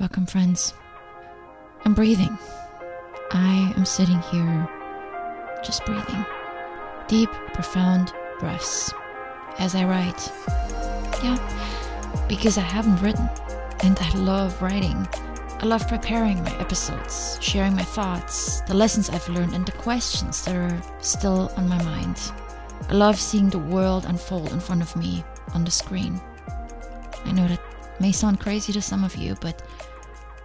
Welcome, friends. I'm breathing. I am sitting here just breathing. Deep, profound breaths as I write. Yeah, because I haven't written and I love writing. I love preparing my episodes, sharing my thoughts, the lessons I've learned, and the questions that are still on my mind. I love seeing the world unfold in front of me on the screen. I know that may sound crazy to some of you, but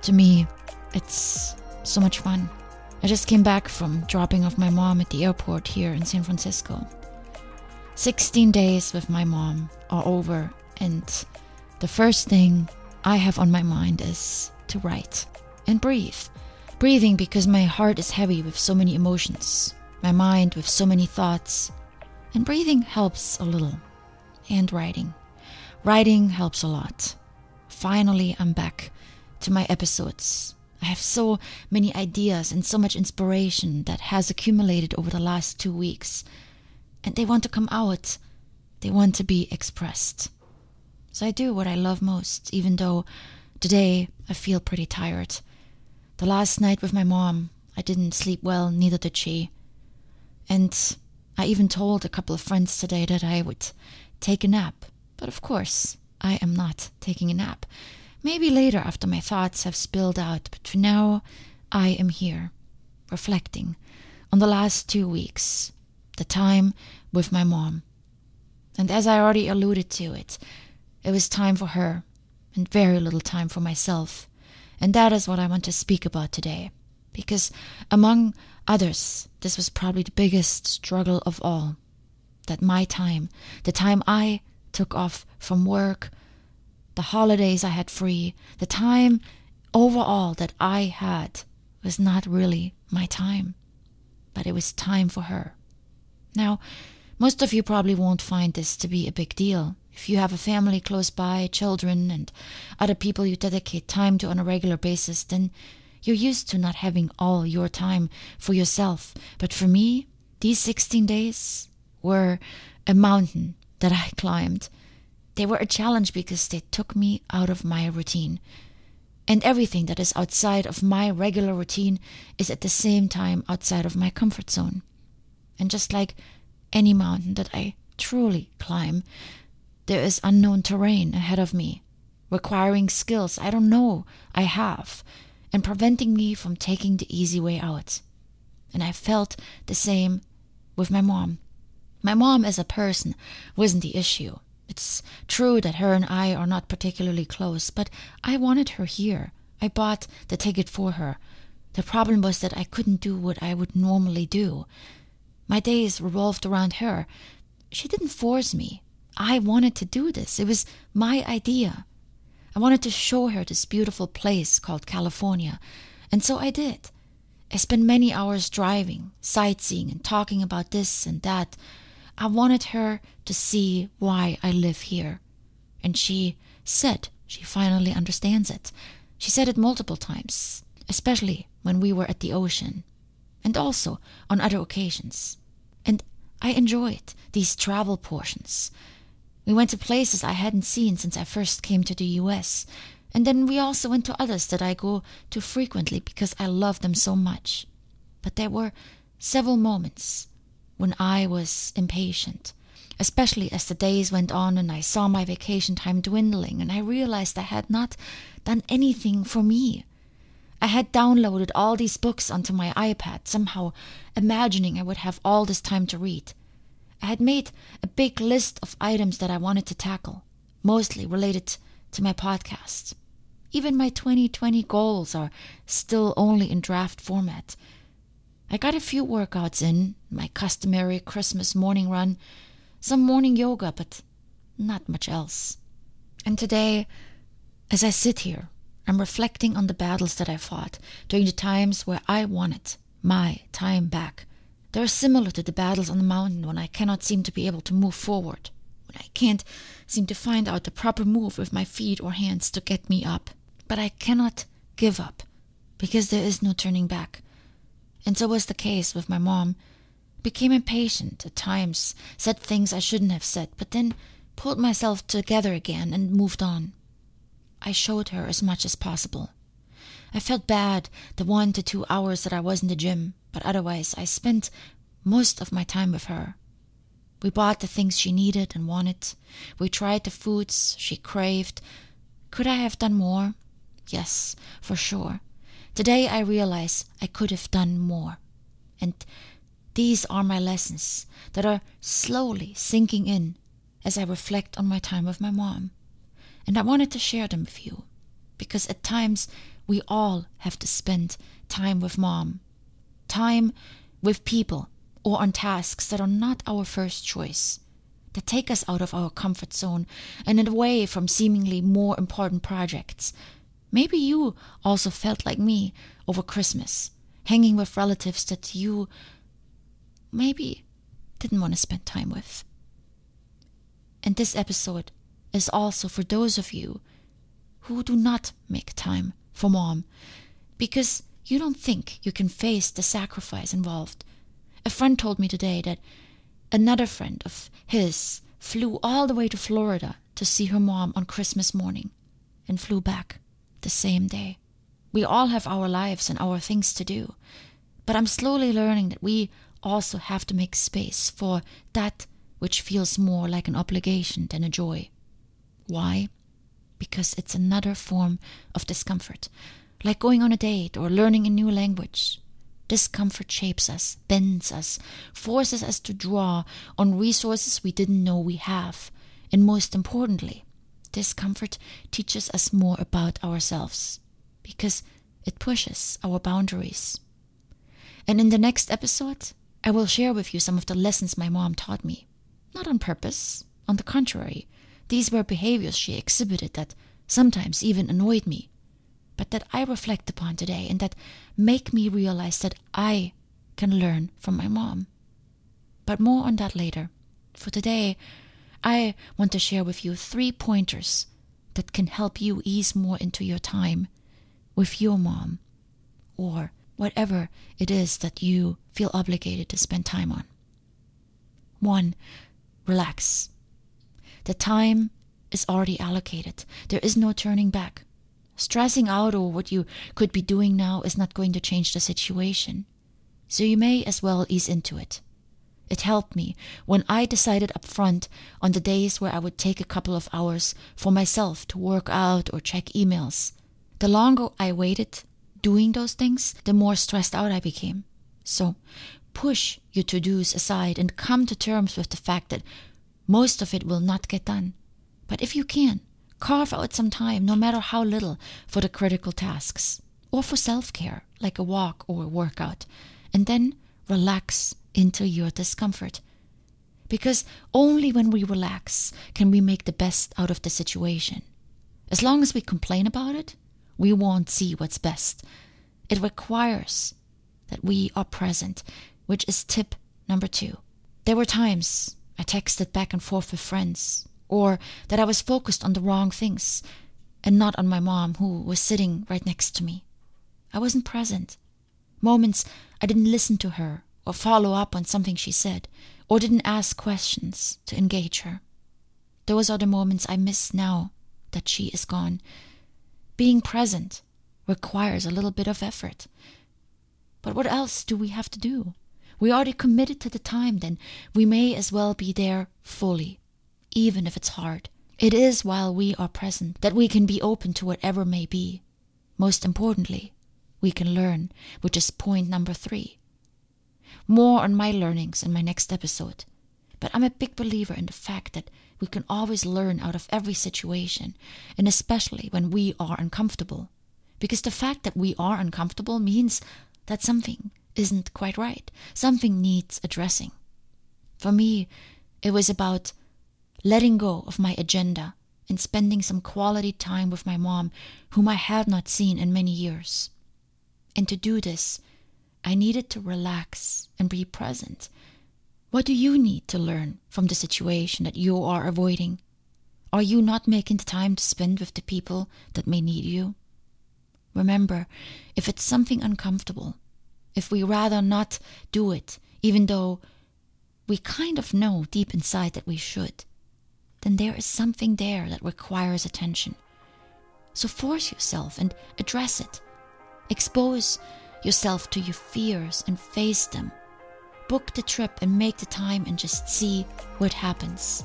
to me, it's so much fun. I just came back from dropping off my mom at the airport here in San Francisco. 16 days with my mom are over, and the first thing I have on my mind is to write and breathe. Breathing because my heart is heavy with so many emotions, my mind with so many thoughts, and breathing helps a little. And writing. Writing helps a lot. Finally, I'm back to my episodes. I have so many ideas and so much inspiration that has accumulated over the last two weeks. And they want to come out. They want to be expressed. So I do what I love most, even though today I feel pretty tired. The last night with my mom, I didn't sleep well, neither did she. And I even told a couple of friends today that I would take a nap. But of course, I am not taking a nap. Maybe later after my thoughts have spilled out, but for now, I am here, reflecting on the last two weeks, the time with my mom. And as I already alluded to it, it was time for her and very little time for myself. And that is what I want to speak about today. Because, among others, this was probably the biggest struggle of all. That my time, the time I took off from work, the holidays I had free, the time overall that I had was not really my time, but it was time for her. Now, most of you probably won't find this to be a big deal. If you have a family close by, children, and other people you dedicate time to on a regular basis, then you're used to not having all your time for yourself. But for me, these 16 days were a mountain that I climbed they were a challenge because they took me out of my routine. And everything that is outside of my regular routine is at the same time outside of my comfort zone. And just like any mountain that I truly climb, there is unknown terrain ahead of me, requiring skills I don't know I have, and preventing me from taking the easy way out. And I felt the same with my mom. My mom as a person wasn't the issue. It's true that her and I are not particularly close, but I wanted her here. I bought the ticket for her. The problem was that I couldn't do what I would normally do. My days revolved around her. She didn't force me. I wanted to do this. It was my idea. I wanted to show her this beautiful place called California, and so I did. I spent many hours driving, sightseeing, and talking about this and that I wanted her to see why I live here. And she said she finally understands it. She said it multiple times, especially when we were at the ocean, and also on other occasions. And I enjoyed these travel portions. We went to places I hadn't seen since I first came to the US, and then we also went to others that I go to frequently because I love them so much. But there were several moments when I was impatient, especially as the days went on and I saw my vacation time dwindling and I realized I had not done anything for me. I had downloaded all these books onto my iPad, somehow imagining I would have all this time to read. I had made a big list of items that I wanted to tackle, mostly related to my podcast. Even my 2020 goals are still only in draft format, I got a few workouts in, my customary Christmas morning run, some morning yoga, but not much else. And today, as I sit here, I'm reflecting on the battles that I fought during the times where I wanted my time back. They're similar to the battles on the mountain when I cannot seem to be able to move forward, when I can't seem to find out the proper move with my feet or hands to get me up. But I cannot give up, because there is no turning back and so was the case with my mom. Became impatient at times, said things I shouldn't have said, but then pulled myself together again and moved on. I showed her as much as possible I felt bad the one to two hours that I was in the gym, but otherwise I spent most of my time with her. We bought the things she needed and wanted. We tried the foods she craved. Could I have done more? Yes, for sure. Today I realize I could have done more. And these are my lessons that are slowly sinking in as I reflect on my time with my mom. And I wanted to share them with you because at times we all have to spend time with mom, time with people or on tasks that are not our first choice, that take us out of our comfort zone and away from seemingly more important projects. Maybe you also felt like me over Christmas, hanging with relatives that you maybe didn't want to spend time with. And this episode is also for those of you who do not make time for mom because you don't think you can face the sacrifice involved. A friend told me today that another friend of his flew all the way to Florida to see her mom on Christmas morning and flew back the same day. We all have our lives and our things to do, but I'm slowly learning that we also have to make space for that which feels more like an obligation than a joy. Why? Because it's another form of discomfort, like going on a date or learning a new language. Discomfort shapes us, bends us, forces us to draw on resources we didn't know we have. And most importantly, discomfort teaches us more about ourselves because it pushes our boundaries. And in the next episode, I will share with you some of the lessons my mom taught me. Not on purpose, on the contrary, these were behaviors she exhibited that sometimes even annoyed me, but that I reflect upon today and that make me realize that I can learn from my mom. But more on that later. For today, I want to share with you three pointers that can help you ease more into your time with your mom or whatever it is that you feel obligated to spend time on. One, relax. The time is already allocated. There is no turning back. Stressing out over what you could be doing now is not going to change the situation. So you may as well ease into it. It helped me when I decided up front on the days where I would take a couple of hours for myself to work out or check emails. The longer I waited, doing those things, the more stressed out I became. So push your to dos aside and come to terms with the fact that most of it will not get done. But if you can, carve out some time, no matter how little, for the critical tasks or for self care, like a walk or a workout, and then relax into your discomfort. Because only when we relax can we make the best out of the situation. As long as we complain about it, we won't see what's best. It requires that we are present, which is tip number two. There were times I texted back and forth with friends, or that I was focused on the wrong things and not on my mom, who was sitting right next to me. I wasn't present. Moments I didn't listen to her or follow up on something she said, or didn't ask questions to engage her. Those are the moments I miss now that she is gone being present requires a little bit of effort. But what else do we have to do? We already committed to the time, then we may as well be there fully, even if it's hard. It is while we are present that we can be open to whatever may be. Most importantly, we can learn, which is point number three. More on my learnings in my next episode. But I'm a big believer in the fact that we can always learn out of every situation, and especially when we are uncomfortable. Because the fact that we are uncomfortable means that something isn't quite right, something needs addressing. For me, it was about letting go of my agenda and spending some quality time with my mom, whom I had not seen in many years. And to do this, I needed to relax and be present what do you need to learn from the situation that you are avoiding? Are you not making the time to spend with the people that may need you? Remember, if it's something uncomfortable, if we rather not do it, even though we kind of know deep inside that we should, then there is something there that requires attention. So force yourself and address it. Expose yourself to your fears and face them. Book the trip and make the time and just see what happens.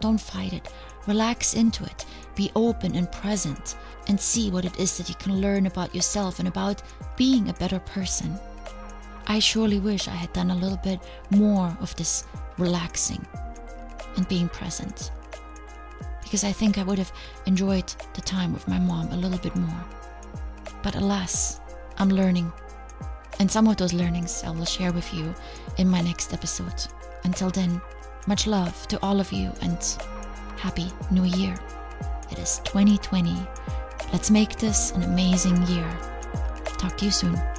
Don't fight it. Relax into it. Be open and present and see what it is that you can learn about yourself and about being a better person. I surely wish I had done a little bit more of this relaxing and being present. Because I think I would have enjoyed the time with my mom a little bit more. But alas, I'm learning. And some of those learnings I will share with you in my next episode. Until then, much love to all of you and Happy New Year. It is 2020. Let's make this an amazing year. Talk to you soon.